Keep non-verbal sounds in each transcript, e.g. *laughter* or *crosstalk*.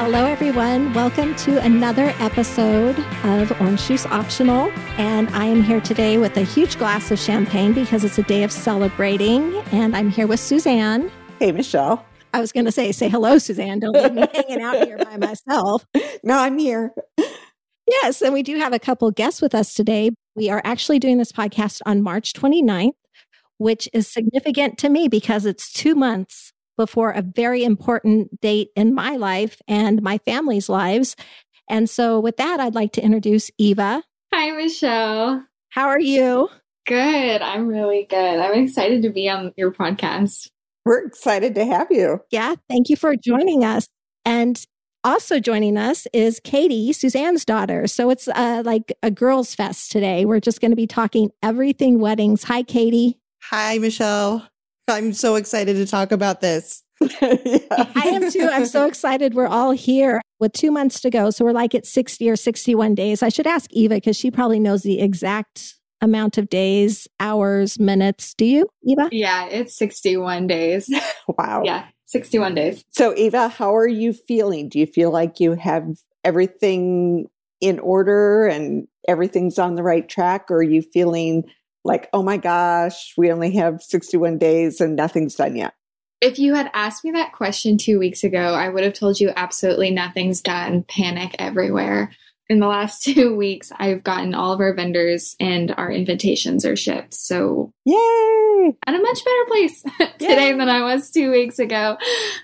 Hello, everyone. Welcome to another episode of Orange Juice Optional. And I am here today with a huge glass of champagne because it's a day of celebrating. And I'm here with Suzanne. Hey, Michelle. I was going to say, say hello, Suzanne. Don't leave me *laughs* hanging out here by myself. No, I'm here. Yes. And we do have a couple guests with us today. We are actually doing this podcast on March 29th, which is significant to me because it's two months before a very important date in my life and my family's lives. And so, with that, I'd like to introduce Eva. Hi, Michelle. How are you? Good. I'm really good. I'm excited to be on your podcast. We're excited to have you. Yeah. Thank you for joining us. And also joining us is Katie, Suzanne's daughter. So it's uh, like a girls' fest today. We're just going to be talking everything weddings. Hi, Katie. Hi, Michelle. I'm so excited to talk about this. *laughs* yeah. I am too. I'm so excited. We're all here with two months to go. So we're like at 60 or 61 days. I should ask Eva because she probably knows the exact amount of days, hours, minutes. Do you, Eva? Yeah, it's 61 days. *laughs* Wow. yeah, 61 days. So, Eva, how are you feeling? Do you feel like you have everything in order and everything's on the right track? Or are you feeling like, oh my gosh, we only have 61 days and nothing's done yet? If you had asked me that question two weeks ago, I would have told you absolutely nothing's done, panic everywhere. In the last *laughs* two weeks, I've gotten all of our vendors and our invitations are shipped. So, Yay! at a much better place *laughs* today than I was two weeks ago.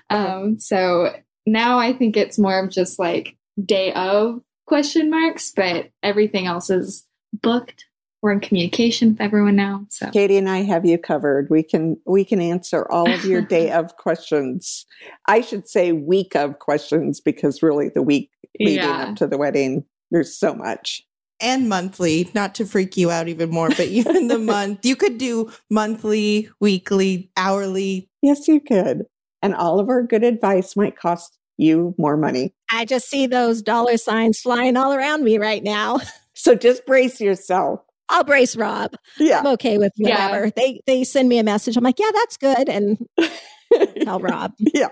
Um, so now I think it's more of just like day of question marks, but everything else is booked. We're in communication with everyone now. So Katie and I have you covered. We can we can answer all of your day *laughs* of questions. I should say week of questions because really the week leading yeah, up to the wedding, there's so much. And monthly, not to freak you out even more, but even the *laughs* month, you could do monthly, weekly, hourly. Yes, you could. And all of our good advice might cost you more money. I just see those dollar signs flying all around me right now. *laughs* So just brace yourself. I'll brace Rob. Yeah. I'm okay with Yeah. whatever. They they send me a message. I'm like, yeah, that's good. And *laughs* tell Rob. yeah.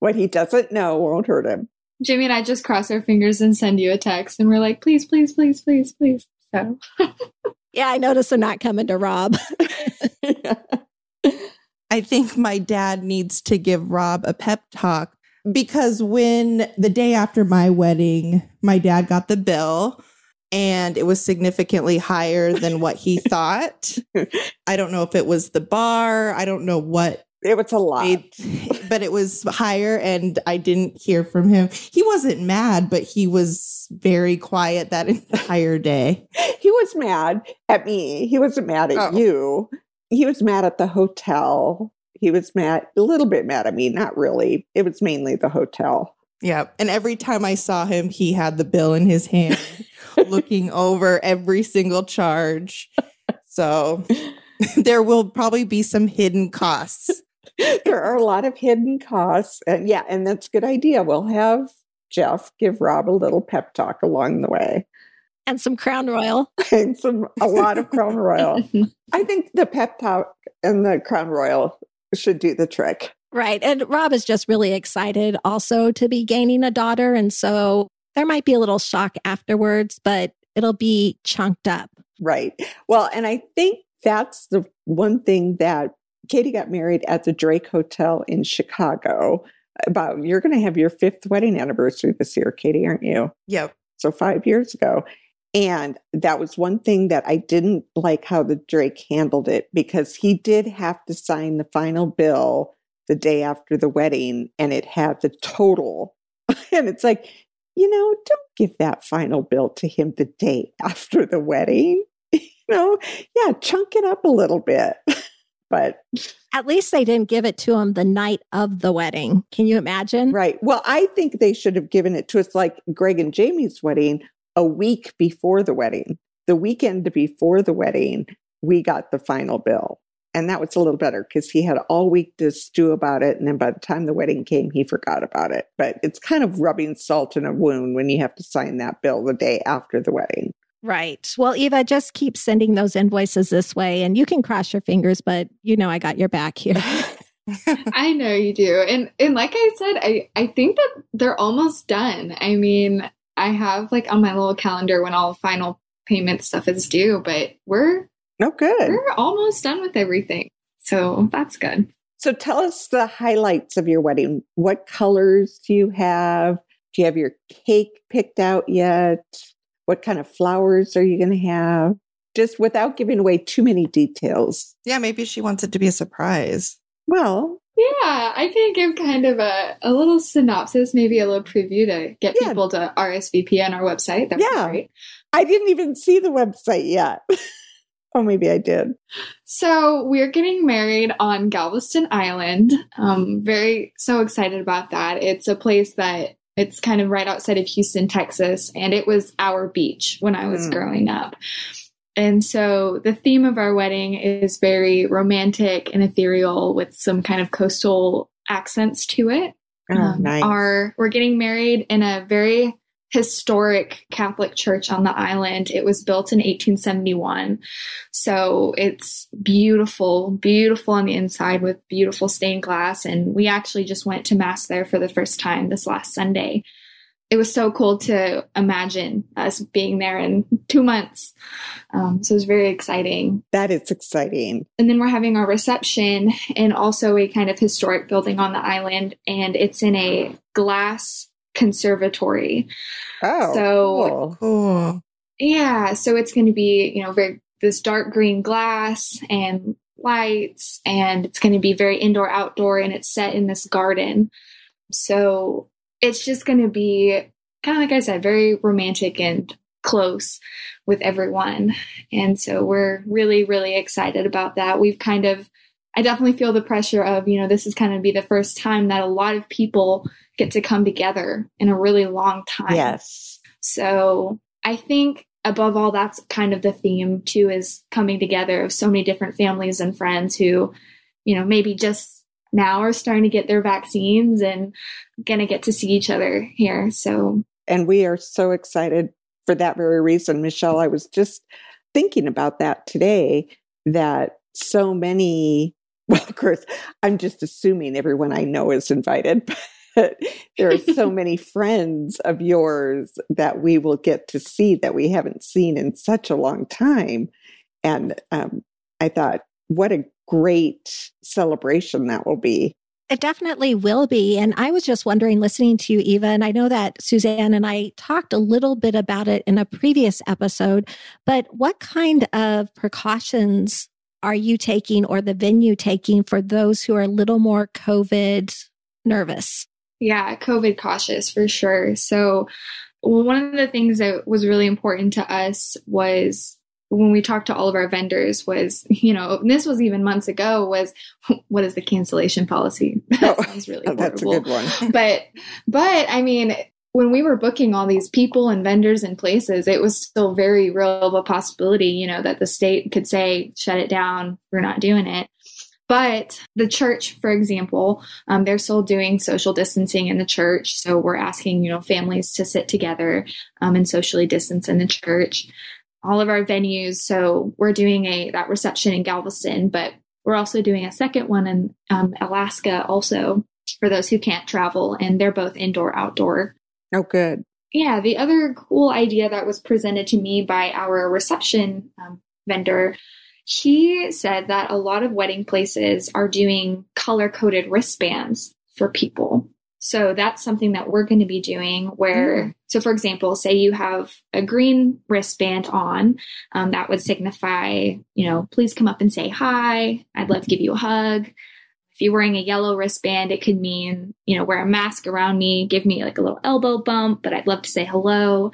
What he doesn't know won't hurt him. Jimmy and I just cross our fingers and send you a text, and we're like, please, please, please, please, please. So *laughs* Yeah, I noticed they're not coming to Rob. *laughs* I think my dad needs to give Rob a pep talk because when the day after my wedding, my dad got the bill and it was significantly higher than what he *laughs* thought. I don't know if it was the bar, I don't know what It was a lot. made, but it was higher and I didn't hear from him. He wasn't mad, but he was very quiet that entire day. *laughs* He was mad at me. He wasn't mad at Oh. you. He was mad at the hotel. He was mad, a little bit mad at me, not really. It was mainly the hotel. Yeah. And every time I saw him, he had the bill in his hand, *laughs* looking over every single charge. So *laughs* there will probably be some hidden costs. there are a lot of hidden costs. And yeah, and that's a good idea. We'll have Jeff give Rob a little pep talk along the way. and some Crown Royal. *laughs* And some a lot of Crown Royal. *laughs* I think the pep talk and the Crown Royal should do the trick. Right. And Rob is just really excited also to be gaining a daughter. And so there might be a little shock afterwards, but it'll be chunked up. Right. Well, and I think that's the one thing that Katie got married at the Drake Hotel in Chicago. About you're going to have your fifth wedding anniversary this year, Katie, aren't you? Yep. So five years ago. And that was one thing that I didn't like how the Drake handled it because he did have to sign the final bill the day after the wedding and it had the total. *laughs* and it's like, you know, don't give that final bill to him the day *laughs* after the wedding. *laughs* you know, yeah, chunk it up a little bit. *laughs* but At least they didn't give it to him the night of the wedding. Can you imagine? right. Well, I think they should have given it to us like Greg and Jamie's wedding a week before the wedding. The weekend before the wedding, we got the final bill. And that was a little better because he had all week to stew about it. And then by the time the wedding came, he forgot about it. But it's kind of rubbing salt in a wound when you have to sign that bill the day after the wedding. Right. Well, Eva, just keep sending those invoices this way and you can cross your fingers, but you know I got your back here. I *laughs* *laughs* I know you do. And and like I said, I I think that they're almost done. I mean, I have like on my little calendar when all final payment stuff is due, but we're Oh, good. we're almost done with everything. So that's good. So tell us the highlights of your wedding. What colors do you have? Do you have your cake picked out yet? What kind of flowers are you going to have? Just without giving away too many details. Yeah, maybe she wants it to be a surprise. Well, Yeah, I can give kind of a, a little synopsis, maybe a little preview to get Yeah. people to RSVP on our website. That Yeah. great. I didn't even see the website yet. *laughs* oh, maybe I did. So we're getting married on Galveston Island. Um, very so excited about that. It's a place that it's kind of right outside of Houston, Texas, and it was our beach when I was Mm. growing up. And so the theme of our wedding is very romantic and ethereal with some kind of coastal accents to it. Oh, Um, nice. Our we're getting married in a very historic Catholic church on the island. It was built in 1871. So it's beautiful, beautiful on the inside with beautiful stained glass. And we actually just went to Mass there for the first time this last Sunday. It was so cool to imagine us being there in two months. Um, so it was very exciting. that is exciting. And then we're having our reception in also a kind of historic building on the island, and it's in a glass conservatory. Oh, So- cool. Cool. Yeah, so it's going to be, you know, very this dark green glass and lights, and it's going to be very indoor outdoor, and it's set in this garden. So it's just going to be kind of like I said, very romantic and close with everyone. And so we're really, really excited about that. We've kind of, I definitely feel the pressure of, you know, this is kind of be the first time that a lot of people get to come together in a really long time. Yes. So I think above all, that's kind of the theme too, is coming together of so many different families and friends who, you know, maybe just now are starting to get their vaccines and gonna get to see each other here. So And we are so excited for that very reason. Michelle, I was just thinking about that today that so many, *laughs* well, of course, I'm just assuming everyone I know is invited, but there are so *laughs* many friends of yours that we will get to see that we haven't seen in such a long time. And um, I thought, what a great celebration that will be. It definitely will be. And I was just wondering, listening to you, Eva, and I know that Suzanne and I talked a little bit about it in a previous episode, but what kind of precautions are you taking or the venue taking for those who are a little more COVID nervous? Yeah, COVID cautious for sure. So, one of the things that was really important to us was when we talked to all of our vendors was, you know, and this was even months ago was *laughs* what is the cancellation policy? *laughs* That Oh, sounds really Oh, *laughs* that's a horrible. good one. But but I mean, when we were booking all these people and vendors and places, it was still very real of a possibility, you know, that the state could say, shut it down, we're not doing it. But the church, for example, um, they're still doing social distancing in the church. So we're asking, you know, families to sit together um, and socially distance in the church. All of our venues. So we're doing a that reception in Galveston, but we're also doing a second one in um, Alaska also for those who can't travel, and they're both indoor outdoor. Oh, good. Yeah, the other cool idea that was presented to me by our reception um, vendor, he said that a lot of wedding places are doing color coded wristbands for people. So that's something that we're going to be doing where, so for example, say you have a green wristband on, um, that would signify, you know, please come up and say hi. I'd love to give you a hug. If you're wearing a yellow wristband, it could mean, you know, wear a mask around me, give me like a little elbow bump, but I'd love to say hello.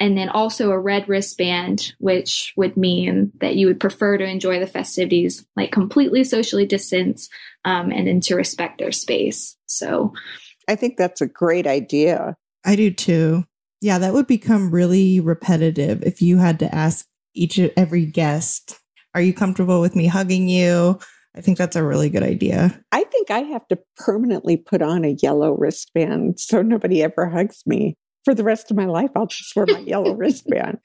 And then also a red wristband, which would mean that you would prefer to enjoy the festivities like completely socially distanced um, and then to respect their space. So, I think that's a great idea. I do too. Yeah, that would become really repetitive if you had to ask each every guest, "Are you comfortable with me hugging you?" I think that's a really good idea. I think I have to permanently put on a yellow wristband so nobody ever hugs me. For the rest of my life, I'll just wear my yellow *laughs* wristband.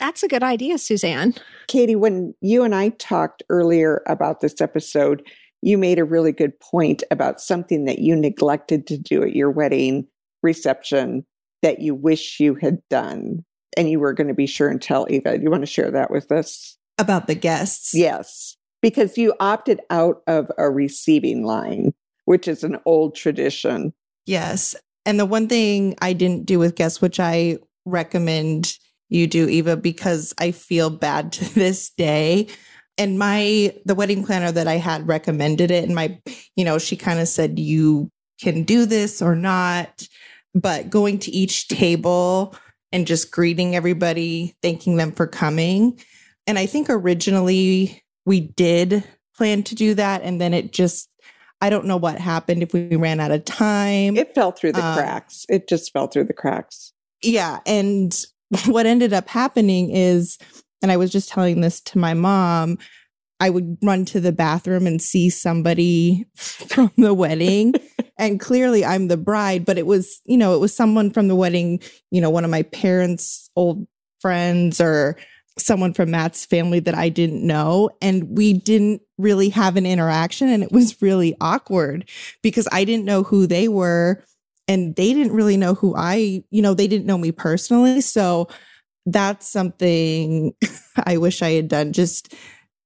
That's a good idea, Suzanne. Katie, when you and I talked earlier about this episode, you made a really good point about something that you neglected to do at your wedding reception that you wish you had done. And you were going to be sure and tell Eva. Do you want to share that with us? About the guests? Yes, because you opted out of a receiving line, which is an old tradition. Yes. And the one thing I didn't do with guests, which I recommend you do, Eva, because I feel bad *laughs* to this day. And my, the wedding planner that I had recommended it. And my, you know, she kind of said, you can do this or not. But going to each table and just greeting everybody, thanking them for coming. And I think originally we did plan to do that. And then it just, I don't know what happened if we ran out of time. It fell through the um, cracks. It just fell through the cracks. Yeah. And *laughs* what ended up happening is, and I was just telling this to my mom, I would run to the bathroom and see somebody *laughs* from the wedding. *laughs* and clearly I'm the bride, but it was, you know, it was someone from the wedding, you know, one of my parents' old friends or someone from Matt's family that I didn't know. And we didn't really have an interaction. And it was really awkward because I didn't know who they were and they didn't really know who I, you know, they didn't know me personally. So that's something *laughs* I wish I had done just,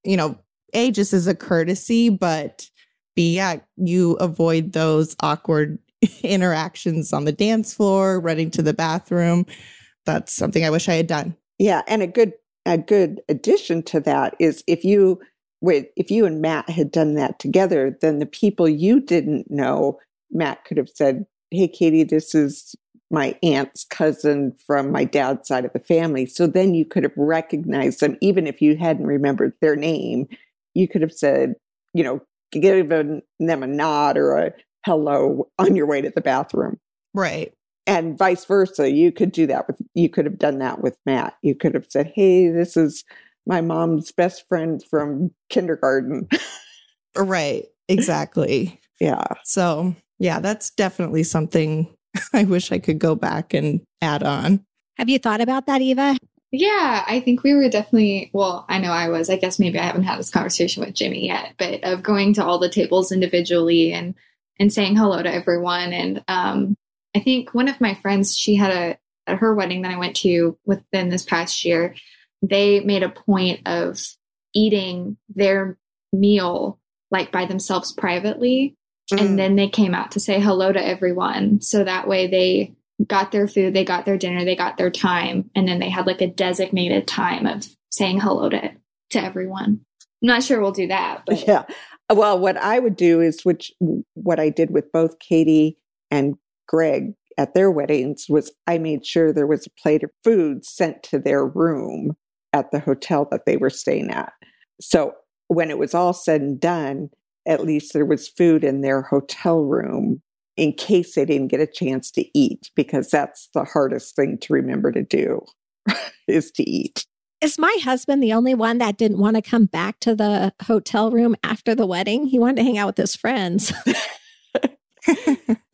you know, A, just as a courtesy, but B, yeah, you avoid those awkward *laughs* interactions on the dance floor, running to the bathroom. That's something I wish I had done. Yeah. And a good a good addition to that is if you if you and Matt had done that together, then the people you didn't know, Matt could have said, Hey Katie, this is my aunt's cousin from my dad's side of the family. So then you could have recognized them, even if you hadn't remembered their name. You could have said, you know, given them a nod or a hello on your way to the bathroom. Right and vice versa. You could do that with you could have done that with matt. You could have said hey this is my mom's best friend from kindergarten. *laughs* Right. Exactly. Yeah. So yeah that's definitely something *laughs* i wish i could go back and add on. Have you thought about that eva? Yeah, I think we were definitely, well, I know I was. I guess maybe I haven't had this conversation with Jimmy yet, but of going to all the tables individually and and saying hello to everyone and um I think one of my friends, she had a at her wedding that I went to within this past year, they made a point of eating their meal like by themselves privately. Mm. And then they came out to say hello to everyone. So that way they got their food, they got their dinner, they got their time. And then they had like a designated time of saying hello to, to everyone. I'm not sure we'll do that. But. *laughs* Yeah. Well, what I would do is, which what I did with both Katie and Greg at their weddings was I made sure there was a plate of food sent to their room at the hotel that they were staying at. So when it was all said and done, at least there was food in their hotel room in case they didn't get a chance to eat, because that's the hardest thing to remember to do *laughs* is to eat. Is my husband the only one that didn't want to come back to the hotel room after the wedding? He wanted to hang out with his friends. *laughs* *laughs*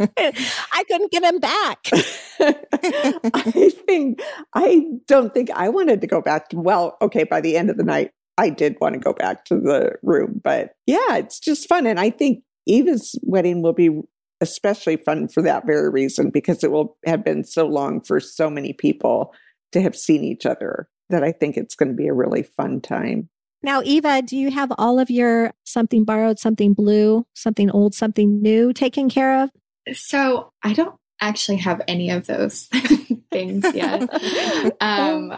I couldn't get him back. *laughs* I think I don't think I wanted to go back to well, okay, by the end of the night I did want to go back to the room, but yeah, it's just fun and I think Eva's wedding will be especially fun for that very reason because it will have been so long for so many people to have seen each other that I think it's going to be a really fun time. Now, Eva, do you have all of your something borrowed, something blue, something old, something new taken care of? So I don't actually have any of those *laughs* things yet. *laughs* um,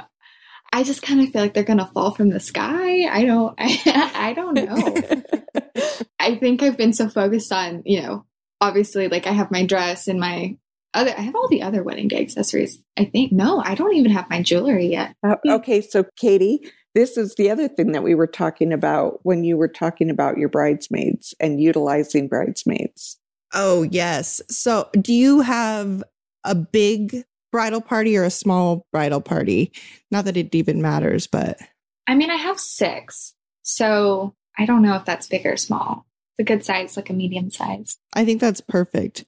I just kind of feel like they're going to fall from the sky. I don't, I, *laughs* I don't know. I think I've been so focused on, you know, obviously like I have my dress and my other, I have all the other wedding day accessories. I think, no, I don't even have my jewelry yet. Uh, okay. So Katie, this is the other thing that we were talking about when you were talking about your bridesmaids and utilizing bridesmaids. Oh, yes. So, do you have a big bridal party or a small bridal party? Not that it even matters, but. I mean, I have six. So, I don't know if that's big or small. It's a good size, like a medium size. I think that's perfect.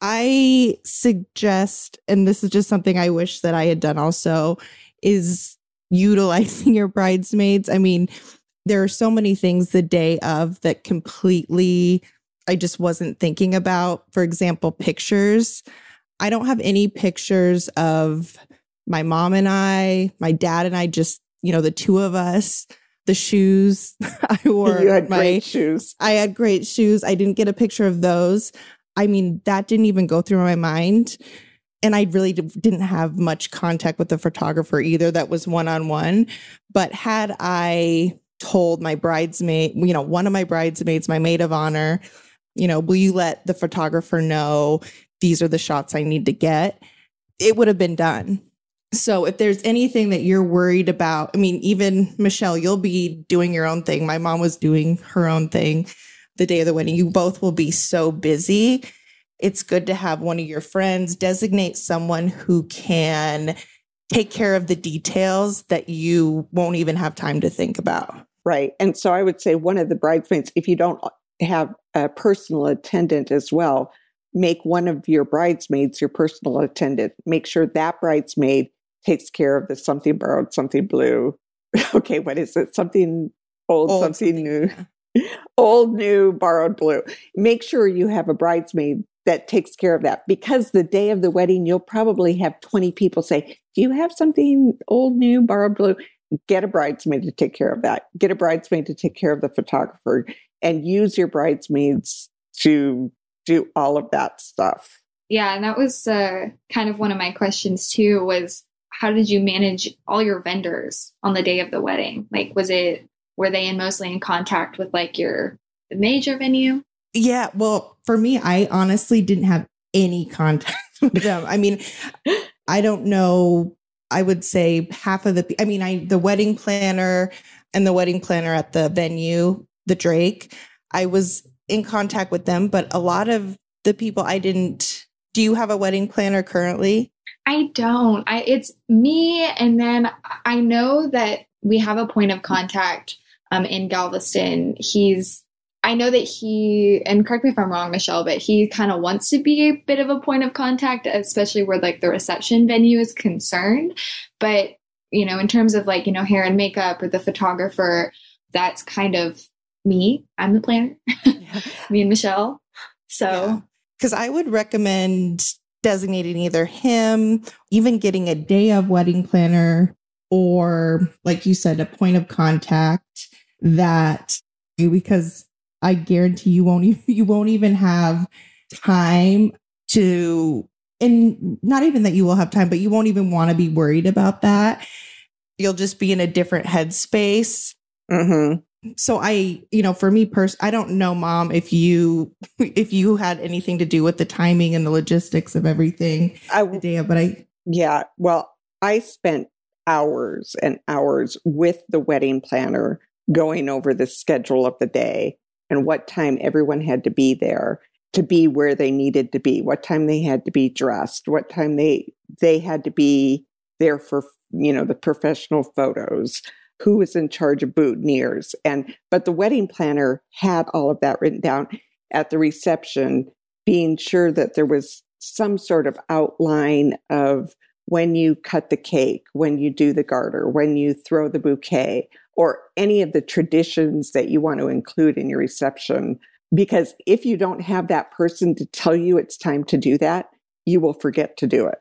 I suggest, and this is just something I wish that I had done also, is utilizing your bridesmaids. I mean, there are so many things the day of that completely I just wasn't thinking about. For example, pictures. I don't have any pictures of my mom and I, my dad and I, just, you know, the two of us, the shoes *laughs* I wore. you had my, great shoes. I had great shoes. I didn't get a picture of those. I mean, that didn't even go through my mind. And I really didn't have much contact with the photographer either. That was one on one. But had I told my bridesmaid, you know, one of my bridesmaids, my maid of honor, you know, will you let the photographer know these are the shots I need to get? It would have been done. So if there's anything that you're worried about, I mean, even Michelle, you'll be doing your own thing. My mom was doing her own thing the day of the wedding. You both will be so busy. It's good to have one of your friends designate someone who can take care of the details that you won't even have time to think about. Right. And so I would say one of the bridesmaids, if you don't have a personal attendant as well, make one of your bridesmaids your personal attendant. Make sure that bridesmaid takes care of the something borrowed, something blue. *laughs* okay, what is it? Something old, Old something something, new. yeah. *laughs* old, new, borrowed blue. Make sure you have a bridesmaid that takes care of that because the day of the wedding, you'll probably have 20 people say, Do you have something old, new, borrowed blue? Get a bridesmaid to take care of that. Get a bridesmaid to take care of the photographer and use your bridesmaids to do all of that stuff. Yeah, and that was uh, kind of one of my questions too. Was how did you manage all your vendors on the day of the wedding? Like, was it were they in mostly in contact with like your major venue? Yeah, well, for me, I honestly didn't have any contact *laughs* with them. I mean, I don't know. I would say half of the, I mean, I, the wedding planner and the wedding planner at the venue, the Drake, I was in contact with them, but a lot of the people I didn't. Do you have a wedding planner currently? I don't. I it's me, and then I know that we have a point of contact um, in Galveston. He's. I know that he, and correct me if I'm wrong, Michelle, but he kind of wants to be a bit of a point of contact, especially where like the reception venue is concerned. But you know, in terms of like you know hair and makeup or the photographer, that's kind of me. I'm the planner. *laughs* me and Michelle. So Because I would recommend designating either him, even getting a day of wedding planner, or like you said, a point of contact that because I guarantee you won't e- you won't even have time to and not even that you will have time, but you won't even want to be worried about that. You'll just be in a different headspace Mm-hmm. so i you know for me pers- i don't know mom if you if you had anything to do with the timing and the logistics of everything I, day but i Yeah. Well, I spent hours and hours with the wedding planner going over the schedule of the day and what time everyone had to be there to be where they needed to be, what time they had to be dressed, what time they they had to be there for, you know, the professional photos, who was in charge of boutonnieres and but the wedding planner had all of that written down at the reception being sure that there was some sort of outline of when you cut the cake, when you do the garter, when you throw the bouquet, or any of the traditions that you want to include in your reception. Because if you don't have that person to tell you it's time to do that, you will forget to do it.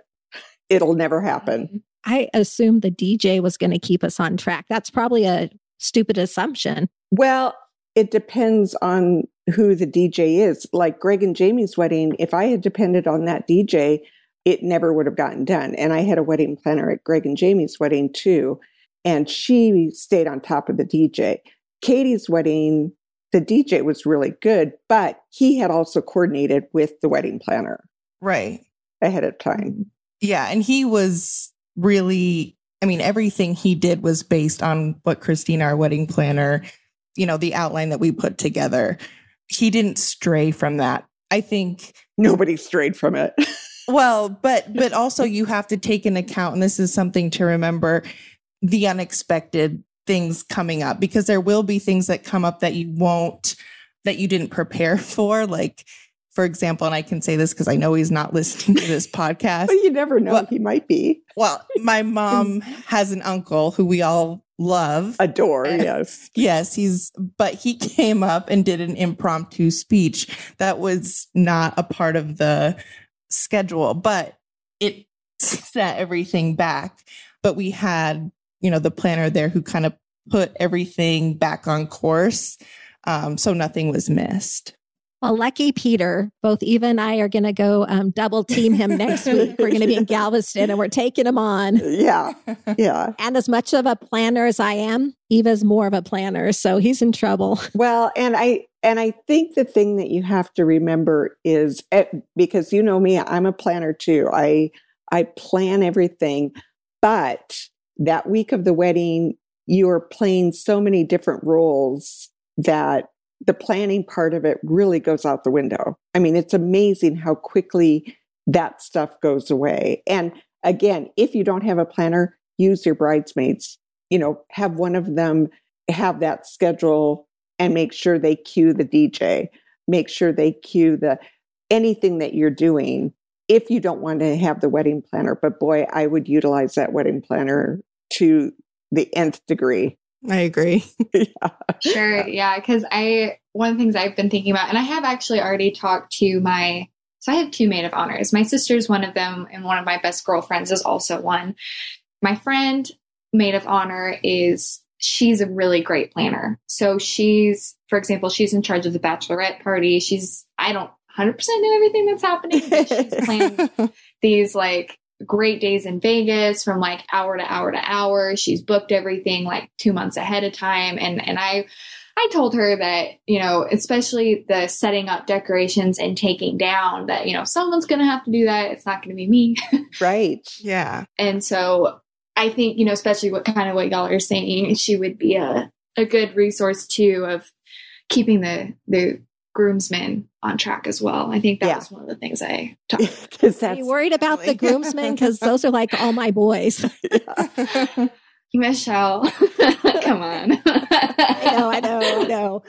It'll never happen. I assumed the DJ was going to keep us on track. That's probably a stupid assumption. Well, it depends on who the DJ is. Like Greg and Jamie's wedding, if I had depended on that DJ, it never would have gotten done. And I had a wedding planner at Greg and Jamie's wedding too. And she stayed on top of the DJ. Katie's wedding, the DJ was really good, but he had also coordinated with the wedding planner right ahead of time. yeah and he was really i mean everything he did was based on what christina our wedding planner you know the outline that we put together he didn't stray from that i think Nobody strayed from it. *laughs* Well, but but also you have to take in account, and this is something to remember, the unexpected things coming up because there will be things that come up that you won't that you didn't prepare *laughs* for. Like, for example, and I can say this because I know he's not listening to this *laughs* podcast. but you never know. Well- he might be. Well, my *laughs* mom has an uncle who we all love. Adore, uh, yes. Yes, he's, but he came up and did an impromptu speech that was not a part of the schedule, but it set everything back. But we had, you know, the planner there who kind of put everything back on course. Um, so nothing was missed. Well, lucky Peter, both Eva and I are going to go um, double team him next week. We're going to be in Galveston and we're taking him on. Yeah. Yeah. *laughs* And as much of a planner as I am, Eva's more of a planner. So he's in trouble. *laughs* Well, and I, and I think the thing that you have to remember is eh, because you know me, I'm a planner too. I, I plan everything, but that week of the wedding, you're playing so many different roles that the planning part of it really goes out the window. I mean, it's amazing how quickly that stuff goes away. And again, if you don't have a planner, use your bridesmaids. You know, have one of them have that schedule and make sure they cue the DJ, make sure they cue the anything that you're doing if you don't want to have the wedding planner. But boy, I would utilize that wedding planner to the nth degree. I agree. *laughs* *laughs* yeah. Sure. Yeah. Cause I, one of the things I've been thinking about, and I have actually already talked to my, so I have two maid of honors. My sister's one of them, and one of my best girlfriends is also one. My friend, maid of honor, is she's a really great planner. So she's, for example, she's in charge of the bachelorette party. She's, I don't 100% know everything that's happening, but she's *laughs* planned these like great days in Vegas from like hour to hour to hour. She's booked everything like two months ahead of time. And, and I, I told her that, you know, especially the setting up decorations and taking down that, you know, someone's going to have to do that. It's not going to be me. *laughs* right. Yeah. And so I think, you know, especially what kind of what y'all are saying, she would be a, a good resource too of keeping the, the groomsmen on track as well. I think that yeah. was one of the things I *laughs* talked. Are you worried about the groomsmen? Because those are like all my boys. *laughs* *laughs* Michelle, come on. I know, I know, I know.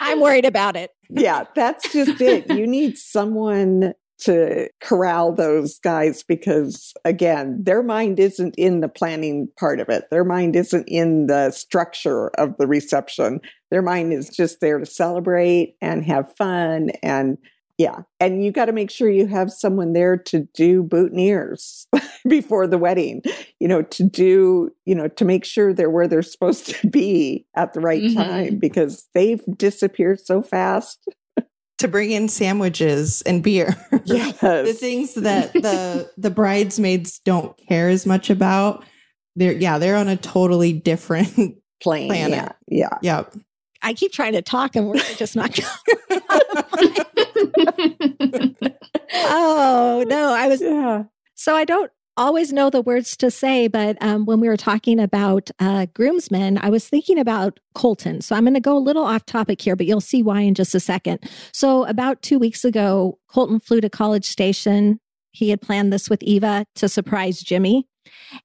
I'm worried about it. Yeah, that's just it. You need someone to corral those guys because again their mind isn't in the planning part of it. Their mind isn't in the structure of the reception. Their mind is just there to celebrate and have fun and yeah. And you got to make sure you have someone there to do boutonnieres *laughs* before the wedding you know to do you know to make sure they're where they're supposed to be at the right mm-hmm. time because they've disappeared so fast to bring in sandwiches and beer. *laughs* Yes. the things that the the bridesmaids don't care as much about. They're yeah, they're on a totally different *laughs* plane. Planet. Yeah. Yeah. Yep. I keep trying to talk and we're just not *laughs* Oh no, I was yeah. So I don't always know the words to say, but um, when we were talking about uh, groomsmen, I was thinking about Colton. So I'm going to go a little off topic here, but you'll see why in just a second. So about two weeks ago, Colton flew to College Station. He had planned this with Eva to surprise Jimmy.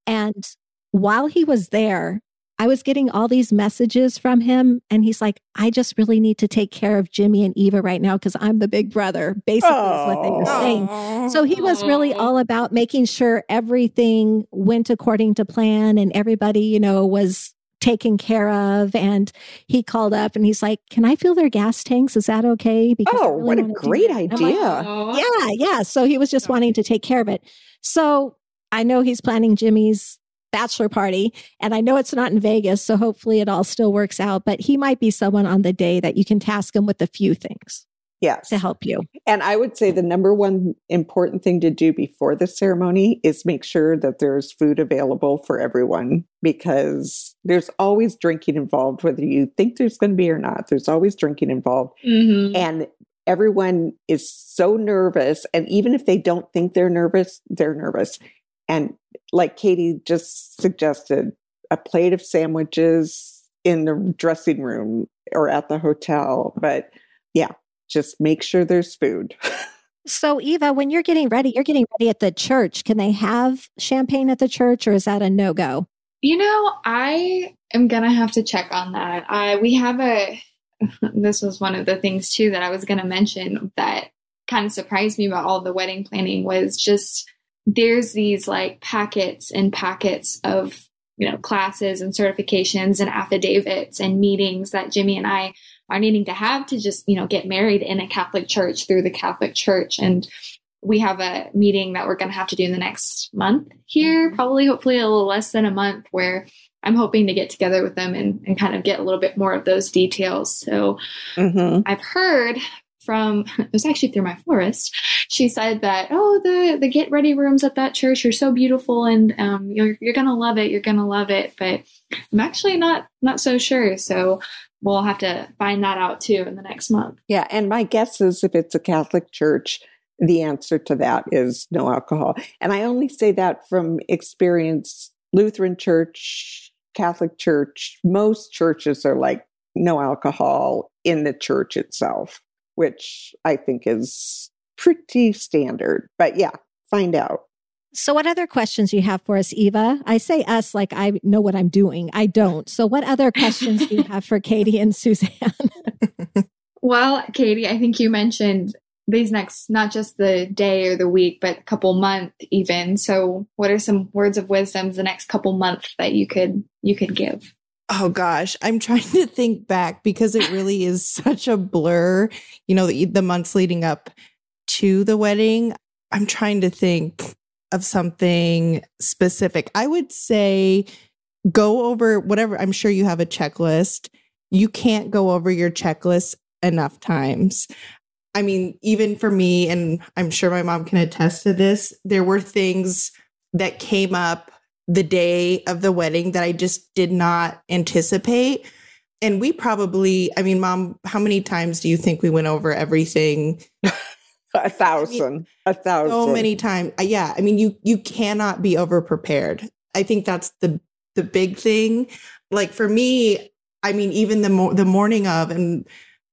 And while he was there, I was getting all these messages from him, and he's like, I just really need to take care of Jimmy and Eva right now because I'm the big brother, basically, is what they were saying. So he was really all about making sure everything went according to plan and everybody, you know, was taken care of. And he called up and he's like, Can I fill their gas tanks? Is that okay? Because oh, really what a great idea. Like, yeah, yeah. So he was just wanting to take care of it. So I know he's planning Jimmy's bachelor party. And I know it's not in Vegas, so hopefully it all still works out. But he might be someone on the day that you can task him with a few things. Yes. To help you. And I would say the number one important thing to do before the ceremony is make sure that there's food available for everyone because there's always drinking involved, whether you think there's going to be or not. There's always drinking involved. Mm-hmm. And everyone is so nervous. And even if they don't think they're nervous, they're nervous. And like Katie just suggested, a plate of sandwiches in the dressing room or at the hotel. But yeah, just make sure there's food. *laughs* so, Eva, when you're getting ready, you're getting ready at the church. Can they have champagne at the church or is that a no go? You know, I am going to have to check on that. I, we have a, *laughs* this was one of the things too that I was going to mention that kind of surprised me about all the wedding planning was just there's these like packets and packets of you know, classes and certifications and affidavits and meetings that Jimmy and I are needing to have to just, you know, get married in a Catholic church through the Catholic church. And we have a meeting that we're going to have to do in the next month here, probably, hopefully, a little less than a month, where I'm hoping to get together with them and, and kind of get a little bit more of those details. So mm-hmm. I've heard from *laughs* it was actually through my florist. She said that oh the the get ready rooms at that church are so beautiful and um, you're you're gonna love it. You're gonna love it. But I'm actually not not so sure. So we'll have to find that out too in the next month. Yeah, and my guess is if it's a Catholic church, the answer to that is no alcohol. And I only say that from experience. Lutheran Church, Catholic Church, most churches are like no alcohol in the church itself which I think is pretty standard. But yeah, find out. So, what other questions do you have for us, Eva? I say us like I know what I'm doing. I don't. So, what other questions do you *laughs* have for Katie and Suzanne? *laughs* well, Katie, I think you mentioned these next, not just the day or the week, but a couple month even. So, what are some words of wisdom the next couple months that you could you could give? Oh gosh, I'm trying to think back because it really is *laughs* such a blur. You know, the, the months leading up to the wedding. I'm trying to think of something specific. I would say go over whatever. I'm sure you have a checklist. You can't go over your checklist enough times. I mean, even for me, and I'm sure my mom can attest to this, there were things that came up the day of the wedding that I just did not anticipate. And we probably, I mean, mom, how many times do you think we went over everything? *laughs* a thousand, I mean, a thousand. So many times. Uh, yeah. I mean, you you cannot be over prepared. I think that's the the big thing. Like for me, I mean, even the mo- the morning of, and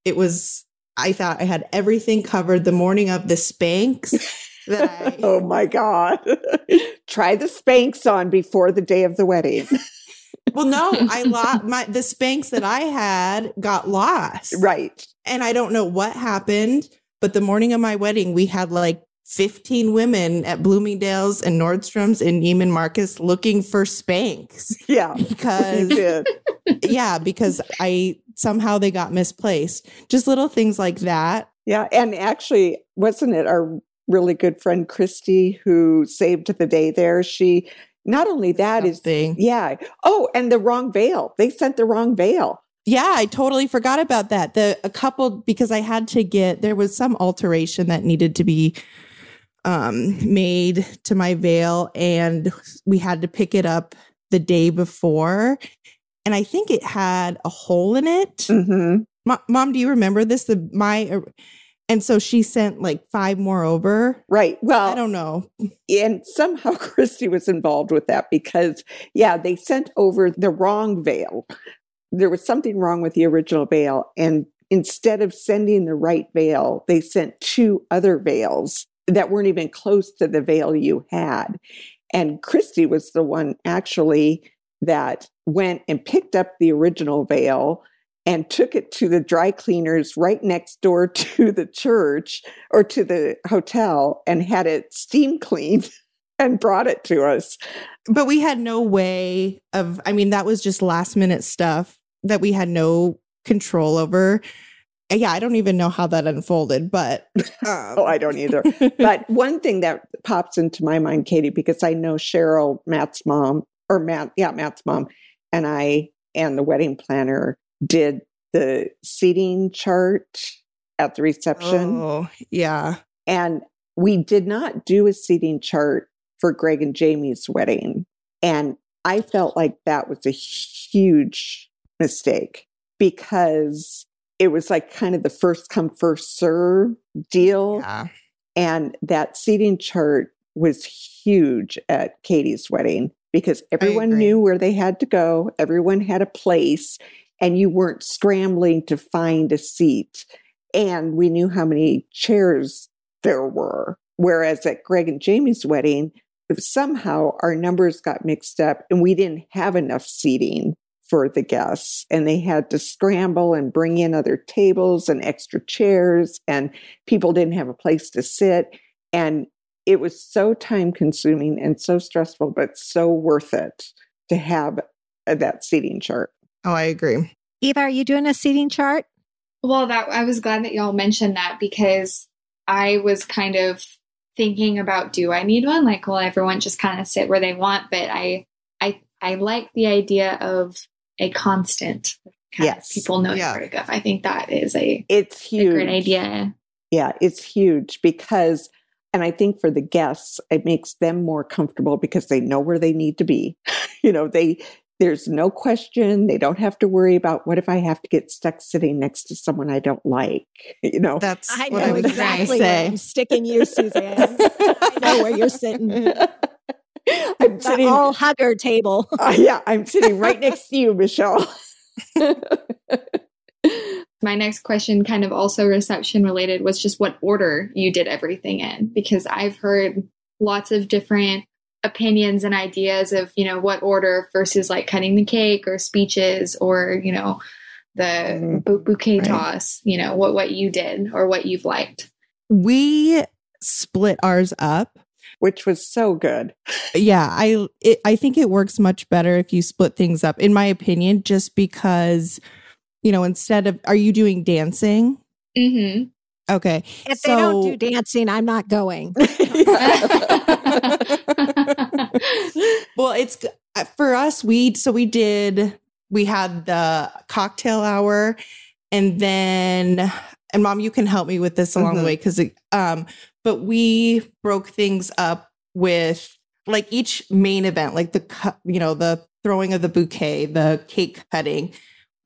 it was. I thought I had everything covered. The morning of the Spanx. *laughs* *laughs* I, oh my God. *laughs* Try the Spanx on before the day of the wedding. *laughs* well, no, I lost my the Spanx that I had got lost. Right. And I don't know what happened, but the morning of my wedding, we had like 15 women at Bloomingdale's and Nordstrom's and Neiman Marcus looking for Spanx. Yeah. Because yeah, because I somehow they got misplaced. Just little things like that. Yeah. And actually, wasn't it our really good friend Christy who saved the day there. She not only that Something. is yeah. Oh, and the wrong veil. They sent the wrong veil. Yeah, I totally forgot about that. The a couple because I had to get there was some alteration that needed to be um made to my veil and we had to pick it up the day before and I think it had a hole in it. Mm-hmm. Mom, do you remember this? The my and so she sent like five more over. Right. Well, I don't know. And somehow *laughs* Christy was involved with that because, yeah, they sent over the wrong veil. There was something wrong with the original veil. And instead of sending the right veil, they sent two other veils that weren't even close to the veil you had. And Christy was the one actually that went and picked up the original veil and took it to the dry cleaners right next door *laughs* to the church or to the hotel and had it steam cleaned *laughs* and brought it to us. But we had no way of, I mean, that was just last minute stuff that we had no control over. Yeah, I don't even know how that unfolded, but. *laughs* Um. oh, I don't either. but one thing that pops into my mind, Katie, because I know Cheryl, Matt's mom, or Matt, yeah, Matt's mom, and I and the wedding planner did the seating chart at the reception. Oh, yeah. And we did not do a seating chart for Greg and Jamie's wedding. And I felt like that was a huge mistake because it was like kind of the first come, first serve deal. Yeah. And that seating chart was huge at Katie's wedding because everyone knew where they had to go, everyone had a place, and you weren't scrambling to find a seat. And we knew how many chairs there were. Whereas at Greg and Jamie's wedding, somehow our numbers got mixed up and we didn't have enough seating for the guests. And they had to scramble and bring in other tables and extra chairs, and people didn't have a place to sit. And it was so time consuming and so stressful, but so worth it to have uh, that seating chart. Oh, I agree. Eva, are you doing a seating chart? Well, that I was glad that y'all mentioned that because I was kind of thinking about do I need one? Like, will everyone just kind of sit where they want? But I I I like the idea of a constant. Yes. people know Yeah. where to go. I think that is a, It's a huge. great idea. Yeah, it's huge because, and I think for the guests, it makes them more comfortable because they know where they need to be. *laughs* you know, they, there's no question. They don't have to worry about what if I have to get stuck sitting next to someone I don't like. *laughs* You know, That's I what know I was exactly going where I'm sticking you, Suzanne. I know where you're sitting. *laughs* I'm The sitting. all hugger table. *laughs* Uh, yeah, I'm sitting right next to you, Michelle. My next question, kind of also reception related, was just what order you did everything in, because I've heard lots of different opinions and ideas of, you know, what order versus like cutting the cake or speeches or, you know, the Mhm. bu- bouquet Right. toss, you know, what, what you did or what you've liked. We split ours up. which was so good. *laughs* Yeah, I it, I think it works much better if you split things up in my opinion just because you know, instead of are you doing dancing? Mm-hmm. Okay. If they don't So- do dancing, I'm not going. *laughs* *laughs* Well, it's uh, for us we so we did we had the cocktail hour and then and mom you can help me with this along the Mhm. way cuz um but we broke things up with like each main event like the you know the throwing of the bouquet, the cake cutting.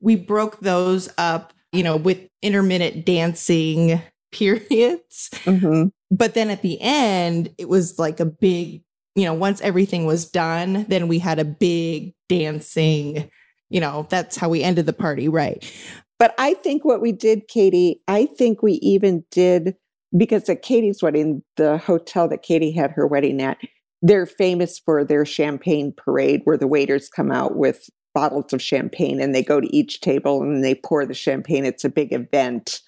We broke those up, you know, with intermittent dancing *laughs* periods Mhm. but then at the end it was like a big you know once everything was done then we had a big dancing you know that's how we ended the party right But I think what we did, Katie, I think we even did because at Katie's wedding, the hotel that Katie had her wedding at, they're famous for their champagne parade where the waiters come out with bottles of champagne and they go to each table and they pour the champagne. It's a big event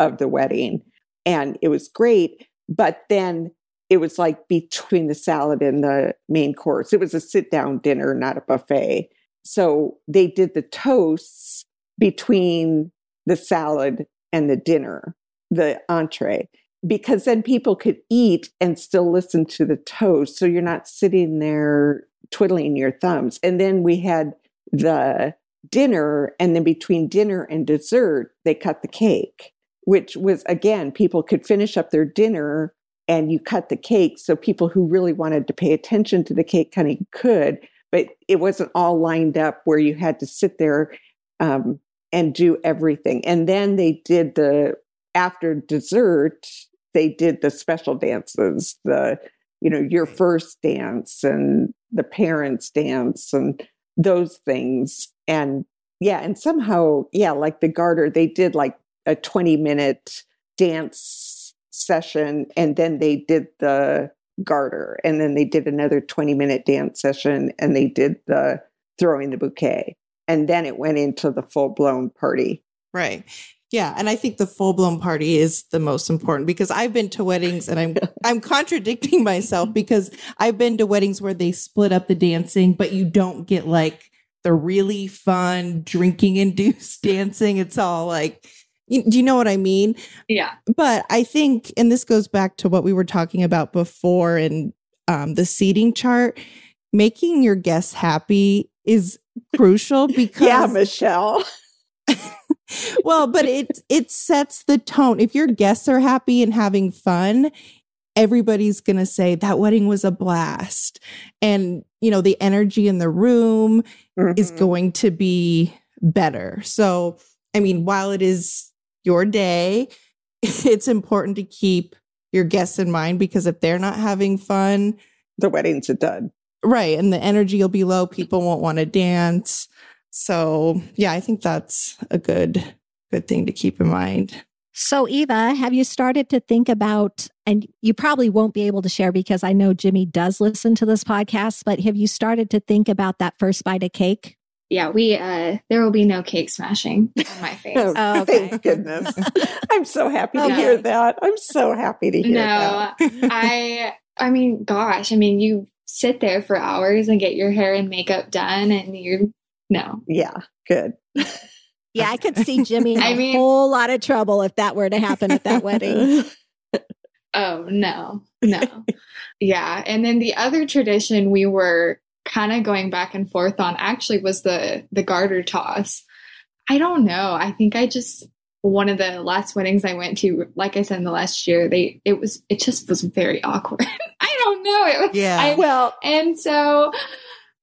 of the wedding. And it was great. But then it was like between the salad and the main course. It was a sit down dinner, not a buffet. So they did the toasts between the salad and the dinner, the entree, because then people could eat and still listen to the toast. So you're not sitting there twiddling your thumbs. And then we had the dinner, and then between dinner and dessert, they cut the cake, which was again, people could finish up their dinner and you cut the cake. So people who really wanted to pay attention to the cake cutting could, but it wasn't all lined up where you had to sit there um, and do everything. And then they did the after dessert, they did the special dances, the you know your first dance and the parents dance and those things. And yeah, and somehow yeah, like the garter, they did like a twenty minute dance session, and then they did the garter, and then they did another twenty minute dance session, and they did the throwing the bouquet. And then it went into the full blown party. right. Yeah and i think the full-blown party is the most important because i've been to weddings and i'm *laughs* i'm contradicting myself because i've been to weddings where they split up the dancing but you don't get like the really fun drinking induced *laughs* dancing. It's all like you, do you know what i mean Yeah. but I think, and this goes back to what we were talking about before in um, the seating chart, making your guests happy is crucial *laughs* because Yeah, Michelle. *laughs* well, but it it sets the tone. If your guests are happy and having fun, everybody's going to say that wedding was a blast. And, you know, the energy in the room is Mhm. going to be better. So, I mean, while it is your day, *laughs* it's important to keep your guests in mind because if they're not having fun, the wedding's a dud. right, and the energy will be low, people won't want to dance. So, yeah, I think that's a good good thing to keep in mind. So, Eva, have you started to think about, and you probably won't be able to share because I know Jimmy does listen to this podcast, but have you started to think about that first bite of cake? Yeah, we uh there will be no cake smashing on my *laughs* face. Oh, Oh, okay. Thank goodness. *laughs* I'm so happy to Okay. hear that. I'm so happy to hear that. no, that. I I mean, gosh, I mean, you sit there for hours and get your hair and makeup done and you're no. Yeah, good. *laughs* Yeah, I could see Jimmy in I a mean- whole lot of trouble if that were to happen at that wedding. Oh, no. No. yeah, and then the other tradition we were kind of going back and forth on actually was the the garter toss. I don't know. I think I just one of the last weddings I went to, like I said in the last year, they it was it just was very *laughs* awkward. I don't know. It was Yeah. I, Well, and so